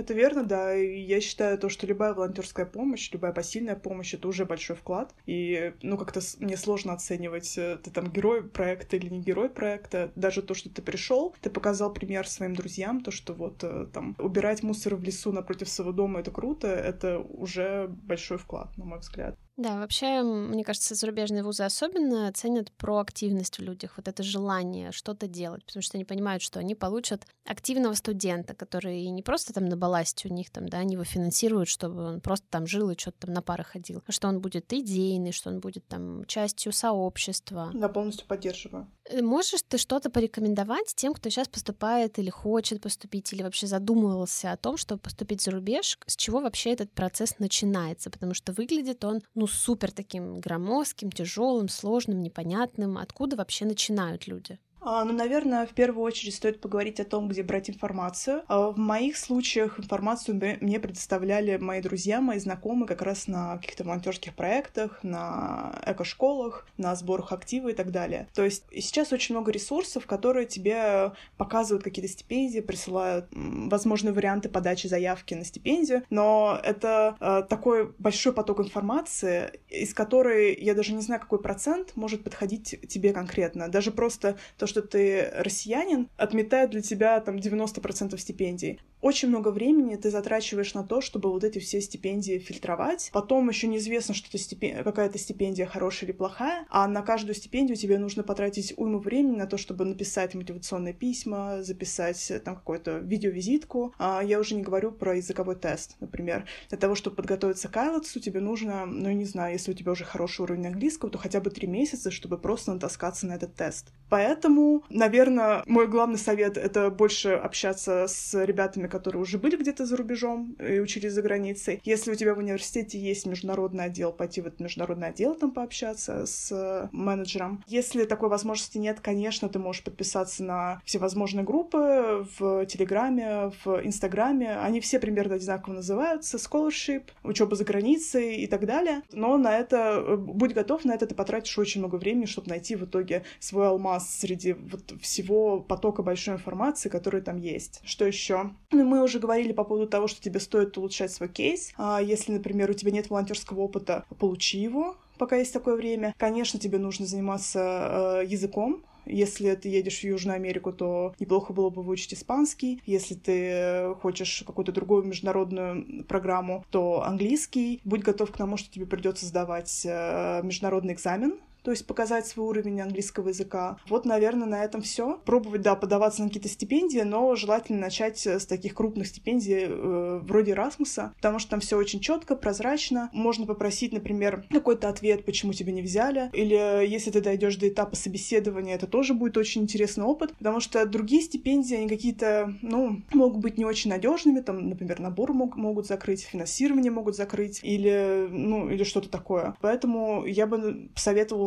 Это верно, да. И я считаю то, что любая волонтерская помощь, любая посильная помощь — это уже большой вклад. И, ну, как-то мне сложно оценивать, э, ты там герой проекта или не герой проекта. Даже то, что ты пришел, ты показал пример своим друзьям, то, что вот э, там убирать мусор в лесу напротив своего дома — это круто, это уже большой вклад, на мой взгляд. Да, вообще, мне кажется, зарубежные вузы особенно ценят проактивность в людях, вот это желание что-то делать, потому что они понимают, что они получат активного студента, который не просто там на балласте у них там, да, они его финансируют, чтобы он просто там жил и что-то там на пары ходил, а что он будет идейный, что он будет там частью сообщества. Да, полностью поддерживаю. Э, можешь ты что-то порекомендовать тем, кто сейчас поступает или хочет поступить, или вообще задумывался о том, чтобы поступить за рубеж, с чего вообще этот процесс начинается? Потому что выглядит он, ну, супер таким громоздким, тяжелым, сложным, непонятным. Откуда вообще начинают люди? А, ну, наверное, в первую очередь стоит поговорить о том, где брать информацию. А, в моих случаях информацию мне предоставляли мои друзья, мои знакомые как раз на каких-то волонтерских проектах, на эко-школах, на сборах актива и так далее. То есть сейчас очень много ресурсов, которые тебе показывают какие-то стипендии, присылают возможные варианты подачи заявки на стипендию, но это э, такой большой поток информации, из которой я даже не знаю, какой процент может подходить тебе конкретно. Даже просто то, что ты россиянин, отметает для тебя там 90% стипендий. Очень много времени ты затрачиваешь на то, чтобы вот эти все стипендии фильтровать. Потом еще неизвестно, что это стипендия, какая-то стипендия хорошая или плохая, а на каждую стипендию тебе нужно потратить уйму времени на то, чтобы написать мотивационные письма, записать там какую-то видеовизитку. А я уже не говорю про языковой тест, например. Для того, чтобы подготовиться к IELTS, тебе нужно, ну, не знаю, если у тебя уже хороший уровень английского, то хотя бы три месяца, чтобы просто натаскаться на этот тест. Поэтому, наверное, мой главный совет — это больше общаться с ребятами, которые уже были где-то за рубежом и учились за границей. Если у тебя в университете есть международный отдел, пойти в этот международный отдел, там пообщаться с менеджером. Если такой возможности нет, конечно, ты можешь подписаться на всевозможные группы в Телеграме, в Инстаграме. Они все примерно одинаково называются. Scholarship, учеба за границей и так далее. Но на это, будь готов, на это ты потратишь очень много времени, чтобы найти в итоге свой алмаз среди вот всего потока большой информации, который там есть. Что еще? Ну, мы уже говорили по поводу того, что тебе стоит улучшать свой кейс. А если, например, у тебя нет волонтерского опыта, получи его, пока есть такое время. Конечно, тебе нужно заниматься э, языком, если ты едешь в Южную Америку, то неплохо было бы выучить испанский. Если ты хочешь какую-то другую международную программу, то английский. Будь готов к тому, что тебе придется сдавать э, международный экзамен то есть показать свой уровень английского языка. Вот, наверное, на этом все. Пробовать, да, подаваться на какие-то стипендии, но желательно начать с таких крупных стипендий э, вроде Расмуса, потому что там все очень четко, прозрачно. Можно попросить, например, какой-то ответ, почему тебя не взяли, или если ты дойдешь до этапа собеседования, это тоже будет очень интересный опыт, потому что другие стипендии, они какие-то, ну, могут быть не очень надежными, там, например, набор мог, могут закрыть, финансирование могут закрыть, или, ну, или что-то такое. Поэтому я бы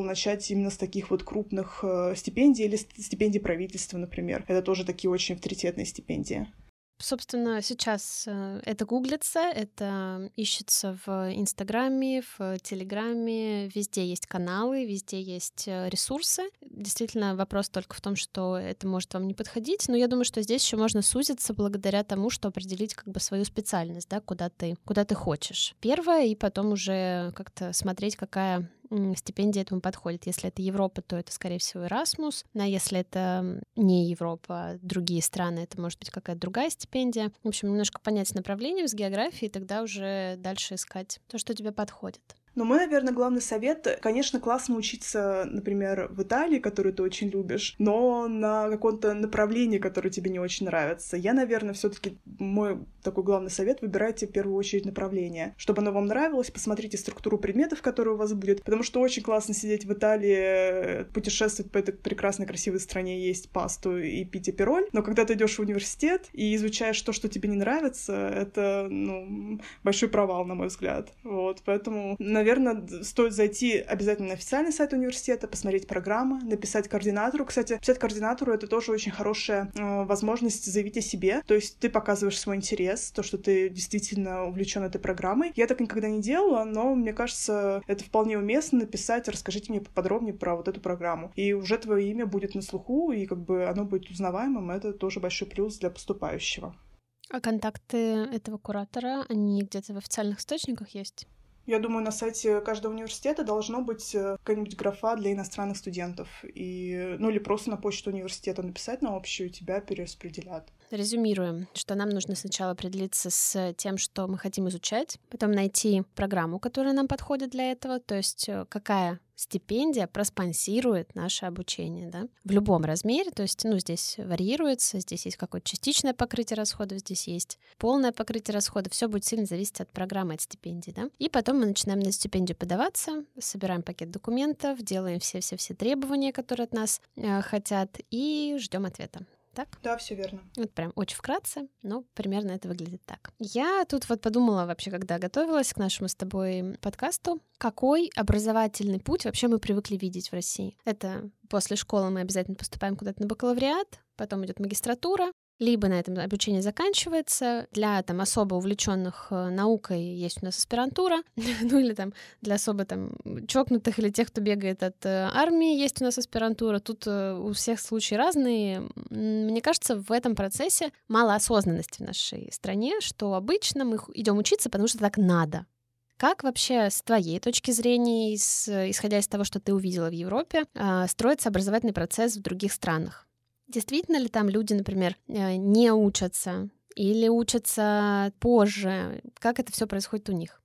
посоветовала начать именно с таких вот крупных э, стипендий или стипендий правительства, например. Это тоже такие очень авторитетные стипендии. Собственно, сейчас э, это гуглится, это ищется в Инстаграме, в Телеграме, везде есть каналы, везде есть э, ресурсы. Действительно, вопрос только в том, что это может вам не подходить, но я думаю, что здесь еще можно сузиться благодаря тому, что определить как бы свою специальность, да, куда ты, куда ты хочешь. Первое, и потом уже как-то смотреть, какая стипендия этому подходит. Если это Европа, то это, скорее всего, Erasmus. А если это не Европа, а другие страны, это может быть какая-то другая стипендия. В общем, немножко понять направление с географией, и тогда уже дальше искать то, что тебе подходит. Но мой, наверное, главный совет, конечно, классно учиться, например, в Италии, которую ты очень любишь, но на каком-то направлении, которое тебе не очень нравится. Я, наверное, все таки мой такой главный совет — выбирайте в первую очередь направление. Чтобы оно вам нравилось, посмотрите структуру предметов, которые у вас будет, потому что очень классно сидеть в Италии, путешествовать по этой прекрасной, красивой стране, есть пасту и пить апероль, но когда ты идешь в университет и изучаешь то, что тебе не нравится, это, ну, большой провал, на мой взгляд. Вот, поэтому, наверное, стоит зайти обязательно на официальный сайт университета, посмотреть программы, написать координатору. Кстати, писать координатору — это тоже очень хорошая э, возможность заявить о себе. То есть ты показываешь свой интерес, то, что ты действительно увлечен этой программой. Я так никогда не делала, но мне кажется, это вполне уместно написать, расскажите мне поподробнее про вот эту программу. И уже твое имя будет на слуху, и как бы оно будет узнаваемым. Это тоже большой плюс для поступающего. А контакты этого куратора, они где-то в официальных источниках есть? Я думаю, на сайте каждого университета должно быть э, какая-нибудь графа для иностранных студентов. И, ну или просто на почту университета написать на общую, тебя перераспределят. Резюмируем, что нам нужно сначала определиться с тем, что мы хотим изучать, потом найти программу, которая нам подходит для этого, то есть э, какая стипендия проспонсирует наше обучение, да, в любом размере, то есть, ну, здесь варьируется, здесь есть какое-то частичное покрытие расходов, здесь есть полное покрытие расходов, все будет сильно зависеть от программы, от стипендии, да, и потом мы начинаем на стипендию подаваться, собираем пакет документов, делаем все-все-все требования, которые от нас э, хотят, и ждем ответа. Так? Да, все верно. Вот прям очень вкратце, но примерно это выглядит так. Я тут вот подумала вообще, когда готовилась к нашему с тобой подкасту, какой образовательный путь вообще мы привыкли видеть в России. Это после школы мы обязательно поступаем куда-то на бакалавриат, потом идет магистратура, либо на этом обучение заканчивается. Для там особо увлеченных э, наукой есть у нас аспирантура, ну или там для особо там чокнутых или тех, кто бегает от э, армии, есть у нас аспирантура. Тут э, у всех случаи разные. Мне кажется, в этом процессе мало осознанности в нашей стране, что обычно мы идем учиться, потому что так надо. Как вообще с твоей точки зрения, исходя из того, что ты увидела в Европе, строится образовательный процесс в других странах? Действительно ли там люди, например, э, не учатся или учатся позже? Как это все происходит у них?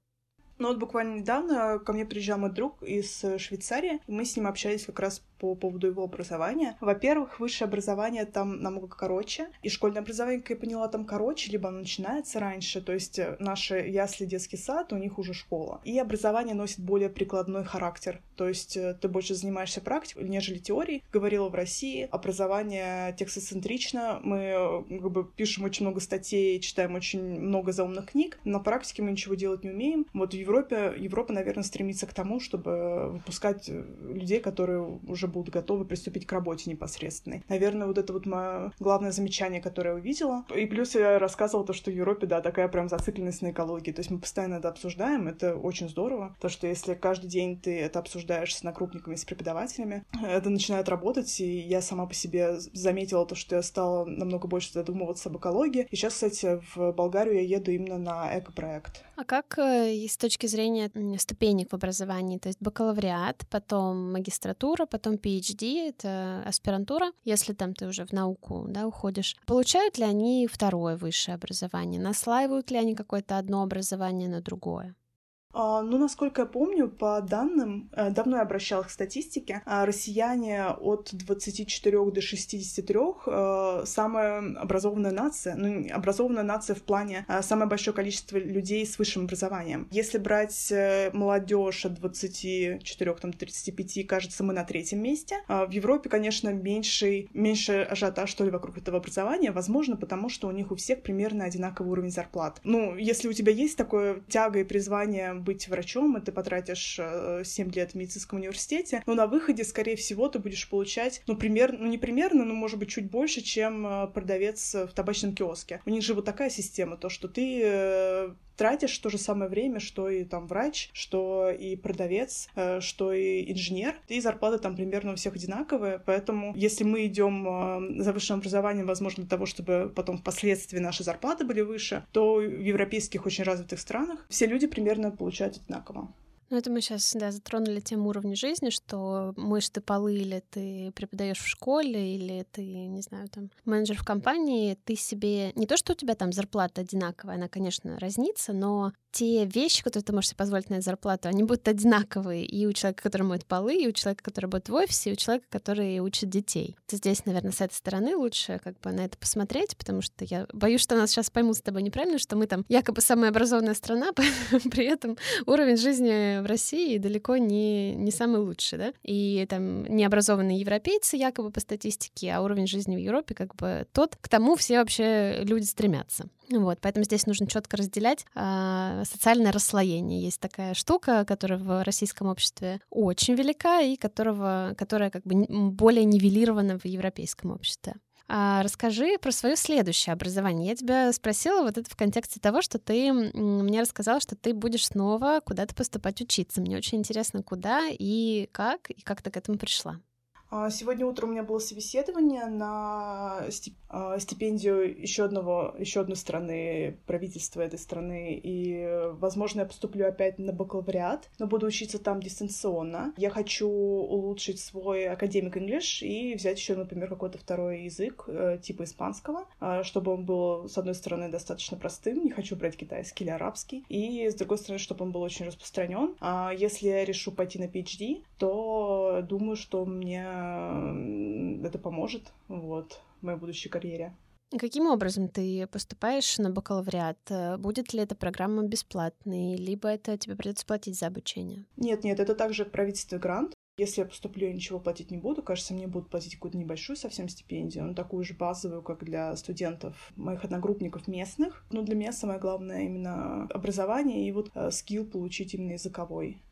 Ну вот буквально недавно ко мне приезжал мой друг из Швейцарии, и мы с ним общались как раз по поводу его образования. Во-первых, высшее образование там намного короче, и школьное образование, как я поняла, там короче, либо оно начинается раньше, то есть э, наши ясли, детский сад, у них уже школа. И образование носит более прикладной характер, то есть э, ты больше занимаешься практикой, нежели теорией. Говорила в России, образование текстоцентрично, мы э, как бы пишем очень много статей, читаем очень много заумных книг, на практике мы ничего делать не умеем. Вот в Европе, Европа, наверное, стремится к тому, чтобы выпускать людей, которые уже будут готовы приступить к работе непосредственной. Наверное, вот это вот мое главное замечание, которое я увидела. И плюс я рассказывала то, что в Европе, да, такая прям зацикленность на экологии. То есть мы постоянно это обсуждаем, это очень здорово. То, что если каждый день ты это обсуждаешь с накрупниками, с преподавателями, это начинает работать, и я сама по себе заметила то, что я стала намного больше задумываться об экологии. И сейчас, кстати, в Болгарию я еду именно на экопроект. А как э, с точки зрения ступенек в образовании, то есть бакалавриат, потом магистратура, потом PhD, это аспирантура, если там ты уже в науку да, уходишь, получают ли они второе высшее образование? Наслаивают ли они какое-то одно образование на другое? А, ну, насколько я помню, по данным, э, давно я обращалась к статистике, а, россияне от 24 до 63 э, самая образованная нация, ну, образованная нация в плане э, самое большое количество людей с высшим образованием. Если брать молодежь от 24 там, 35, кажется, мы на третьем месте. А в Европе, конечно, меньший, меньше ажиотаж, что ли, вокруг этого образования, возможно, потому что у них у всех примерно одинаковый уровень зарплат. Ну, если у тебя есть такое тяга и призвание быть врачом, и ты потратишь 7 э, лет в медицинском университете, но на выходе, скорее всего, ты будешь получать, ну, примерно, ну, не примерно, но, может быть, чуть больше, чем э, продавец в табачном киоске. У них же вот такая система, то, что ты э, тратишь то же самое время, что и там врач, что и продавец, что и инженер, и зарплаты там примерно у всех одинаковые, поэтому если мы идем за высшим образованием, возможно, для того, чтобы потом впоследствии наши зарплаты были выше, то в европейских очень развитых странах все люди примерно получают одинаково. Ну, это мы сейчас, да, затронули тему уровня жизни, что мышь ты полы или ты преподаешь в школе, или ты, не знаю, там, менеджер в компании, ты себе... Не то, что у тебя там зарплата одинаковая, она, конечно, разнится, но те вещи, которые ты можешь себе позволить на эту зарплату, они будут одинаковые и у человека, который моет полы, и у человека, который работает в офисе, и у человека, который учит детей. Здесь, наверное, с этой стороны лучше как бы на это посмотреть, потому что я боюсь, что нас сейчас поймут с тобой неправильно, что мы там якобы самая образованная страна, при этом уровень жизни в России далеко не, не самый лучший, да, и там необразованные европейцы якобы по статистике, а уровень жизни в Европе как бы тот, к тому все вообще люди стремятся. Вот, поэтому здесь нужно четко разделять а, социальное расслоение. Есть такая штука, которая в российском обществе очень велика и которого, которая как бы более нивелирована в европейском обществе. А расскажи про свое следующее образование. Я тебя спросила вот это в контексте того, что ты мне рассказала, что ты будешь снова куда-то поступать учиться. Мне очень интересно, куда и как, и как ты к этому пришла. А, сегодня утром у меня было собеседование на а, стипендию еще одного, еще одной страны, правительства этой страны, и, возможно, я поступлю опять на бакалавриат, но буду учиться там дистанционно. Я хочу улучшить свой академик English и взять еще, например, какой-то второй язык, э, типа испанского, а, чтобы он был, с одной стороны, достаточно простым, не хочу брать китайский или арабский, и, с другой стороны, чтобы он был очень распространен. А если я решу пойти на PhD, то думаю, что мне это поможет вот, в моей будущей карьере. Каким образом ты поступаешь на бакалавриат? Будет ли эта программа бесплатной, либо это тебе придется платить за обучение? Нет, нет, это также правительственный грант. Если я поступлю, я ничего платить не буду. Кажется, мне будут платить какую-то небольшую совсем стипендию, но такую же базовую, как для студентов, моих одногруппников местных. Но для меня самое главное именно образование и вот э, скилл получить именно языковой.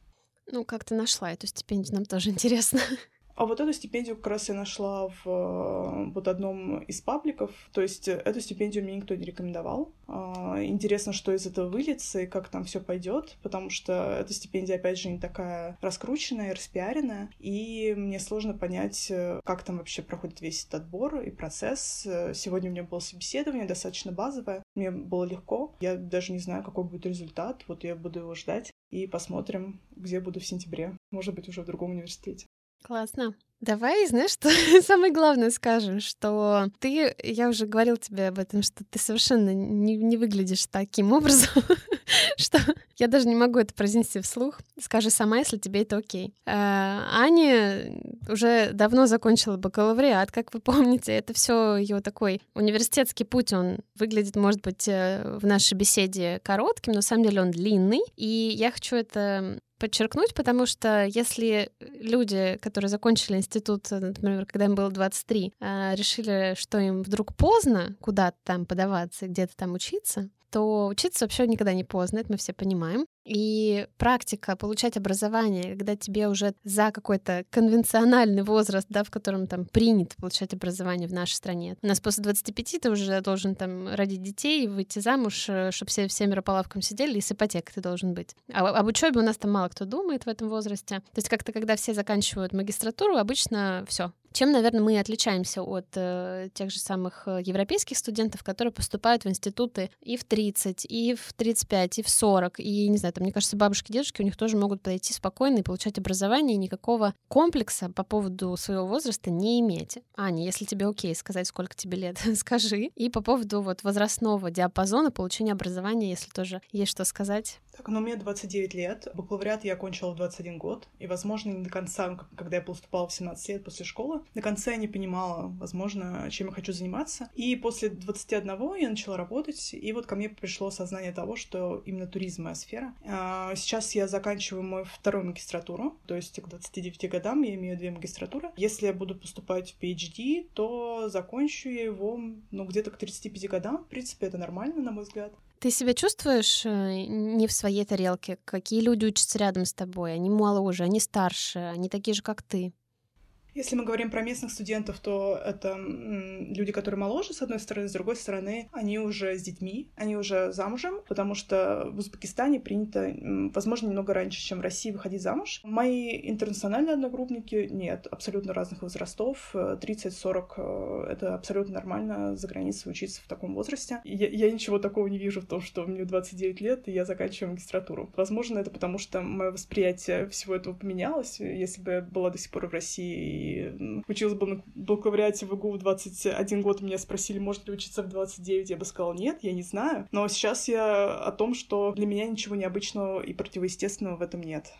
Ну, как ты нашла эту стипендию, нам тоже интересно. А вот эту стипендию как раз я нашла в э, вот одном из пабликов. То есть эту стипендию мне никто не рекомендовал. А, интересно, что из этого выльется и как там все пойдет, потому что эта стипендия, опять же, не такая раскрученная, распиаренная, и мне сложно понять, э, как там вообще проходит весь этот отбор и процесс. Сегодня у меня было собеседование достаточно базовое, мне было легко. Я даже не знаю, какой будет результат. Вот я буду его ждать и посмотрим, где буду в сентябре. Может быть, уже в другом университете. Классно. Давай, знаешь, что самое главное скажем, что ты, я уже говорил тебе об этом, что ты совершенно не, не выглядишь таким образом, что я даже не могу это произнести вслух. Скажи сама, если тебе это окей. А, Аня уже давно закончила бакалавриат, как вы помните. Это все ее такой университетский путь. Он выглядит, может быть, э, в нашей беседе коротким, но на самом деле он длинный. И я хочу это подчеркнуть, потому что если люди, которые закончили институт, например, когда им было 23, а, решили, что им вдруг поздно куда-то там подаваться, где-то там учиться, то учиться вообще никогда не поздно, это мы все понимаем. И практика получать образование, когда тебе уже за какой-то конвенциональный возраст, да, в котором там принято получать образование в нашей стране. У нас после 25 ты уже должен там родить детей, выйти замуж, э, чтобы все всеми по лавкам сидели, и с ипотекой ты должен быть. А об учебе у нас там мало кто думает в этом возрасте. То есть как-то, когда все заканчивают магистратуру, обычно все, чем, наверное, мы отличаемся от э, тех же самых э, европейских студентов, которые поступают в институты и в 30, и в 35, и в 40, и, не знаю, там, мне кажется, бабушки, дедушки у них тоже могут подойти спокойно и получать образование, и никакого комплекса по поводу своего возраста не иметь. Аня, если тебе окей сказать, сколько тебе лет, скажи. И по поводу вот возрастного диапазона получения образования, если тоже есть что сказать. Так, ну, мне 29 лет. Бакалавриат я окончила в 21 год. И, возможно, не до конца, когда я поступала в 17 лет после школы, до конца я не понимала, возможно, чем я хочу заниматься. И после 21 я начала работать, и вот ко мне пришло сознание того, что именно туризм моя сфера. А, сейчас я заканчиваю мою вторую магистратуру, то есть к 29 годам я имею две магистратуры. Если я буду поступать в PhD, то закончу я его, ну, где-то к 35 годам. В принципе, это нормально, на мой взгляд. Ты себя чувствуешь э, не в своей тарелке? Какие люди учатся рядом с тобой? Они моложе, они старше, они такие же, как ты. Если мы говорим про местных студентов, то это люди, которые моложе, с одной стороны, с другой стороны, они уже с детьми, они уже замужем, потому что в Узбекистане принято, возможно, немного раньше, чем в России, выходить замуж. Мои интернациональные одногруппники нет, абсолютно разных возрастов, 30-40 э, — это абсолютно нормально за границей учиться в таком возрасте. Я, я ничего такого не вижу в том, что мне 29 лет, и я заканчиваю магистратуру. Возможно, это потому, что мое восприятие всего этого поменялось. Если бы я была до сих пор в России училась бы на бакалавриате в ИГУ в 21 год, меня спросили, может ли учиться в 29, я бы сказала, нет, я не знаю. Но сейчас я о том, что для меня ничего необычного и противоестественного в этом нет.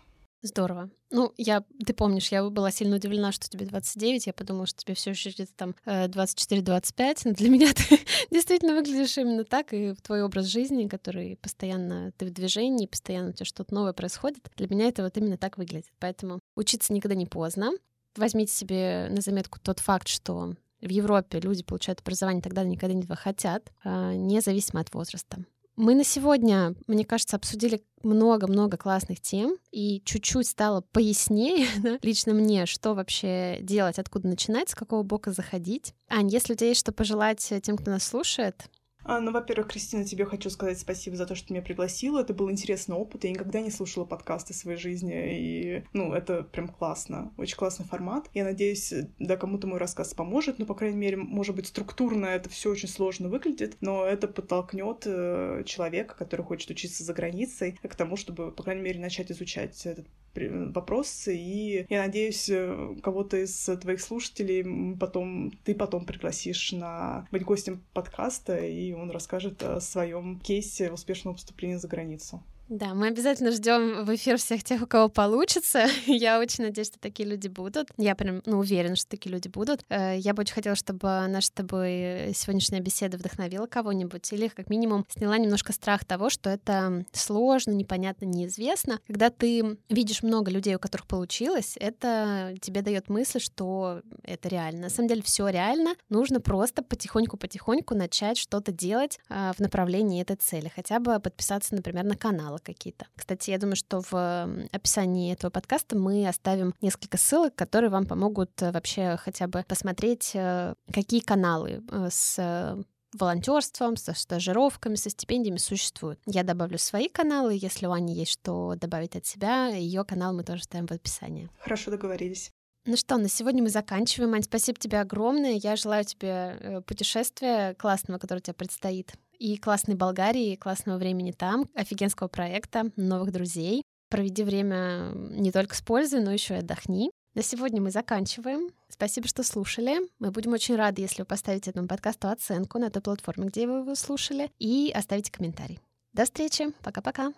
Здорово. Ну, я, ты помнишь, я была сильно удивлена, что тебе 29. Я подумала, что тебе все еще где-то там 24-25. Э, Но для меня ты действительно выглядишь именно так, и твой образ жизни, который постоянно ты в движении, постоянно у тебя что-то новое происходит. Для меня это вот именно так выглядит. Поэтому учиться никогда не поздно возьмите себе на заметку тот факт, что в Европе люди получают образование тогда, никогда не хотят, а, независимо от возраста. Мы на сегодня, мне кажется, обсудили много-много классных тем, и чуть-чуть стало пояснее да, лично мне, что вообще делать, откуда начинать, с какого бока заходить. Ань, если у тебя есть что пожелать тем, кто нас слушает, ну, во-первых, Кристина, тебе хочу сказать спасибо за то, что ты меня пригласила. Это был интересный опыт. Я никогда не слушала подкасты в своей жизни, и, ну, это прям классно. Очень классный формат. Я надеюсь, да, кому-то мой рассказ поможет, но, по крайней мере, может быть, структурно это все очень сложно выглядит, но это подтолкнет э, человека, который хочет учиться за границей, к тому, чтобы, по крайней мере, начать изучать этот вопрос, и я надеюсь, э, кого-то из твоих слушателей потом ты потом пригласишь на быть гостем подкаста, и он расскажет о своем кейсе успешного поступления за границу. Да, мы обязательно ждем в эфир всех тех, у кого получится. Я очень надеюсь, что такие люди будут. Я прям ну, уверена, что такие люди будут. Э, я бы очень хотела, чтобы наша с тобой сегодняшняя беседа вдохновила кого-нибудь или как минимум сняла немножко страх того, что это сложно, непонятно, неизвестно. Когда ты видишь много людей, у которых получилось, это тебе дает мысль, что это реально. На самом деле все реально. Нужно просто потихоньку-потихоньку начать что-то делать а, в направлении этой цели. Хотя бы подписаться, например, на каналы какие-то. Кстати, я думаю, что в описании этого подкаста мы оставим несколько ссылок, которые вам помогут э, вообще хотя бы посмотреть, э, какие каналы э, с волонтерством, со стажировками, со стипендиями существуют. Я добавлю свои каналы, если у Ани есть что добавить от себя, ее канал мы тоже ставим в описании. Хорошо договорились. Ну что, на сегодня мы заканчиваем. Ань, спасибо тебе огромное. Я желаю тебе путешествия классного, которое тебе предстоит. И классной Болгарии, и классного времени там, офигенского проекта, новых друзей. Проведи время не только с пользой, но еще и отдохни. На сегодня мы заканчиваем. Спасибо, что слушали. Мы будем очень рады, если вы поставите этому подкасту оценку на той платформе, где вы его слушали, и оставите комментарий. До встречи. Пока-пока.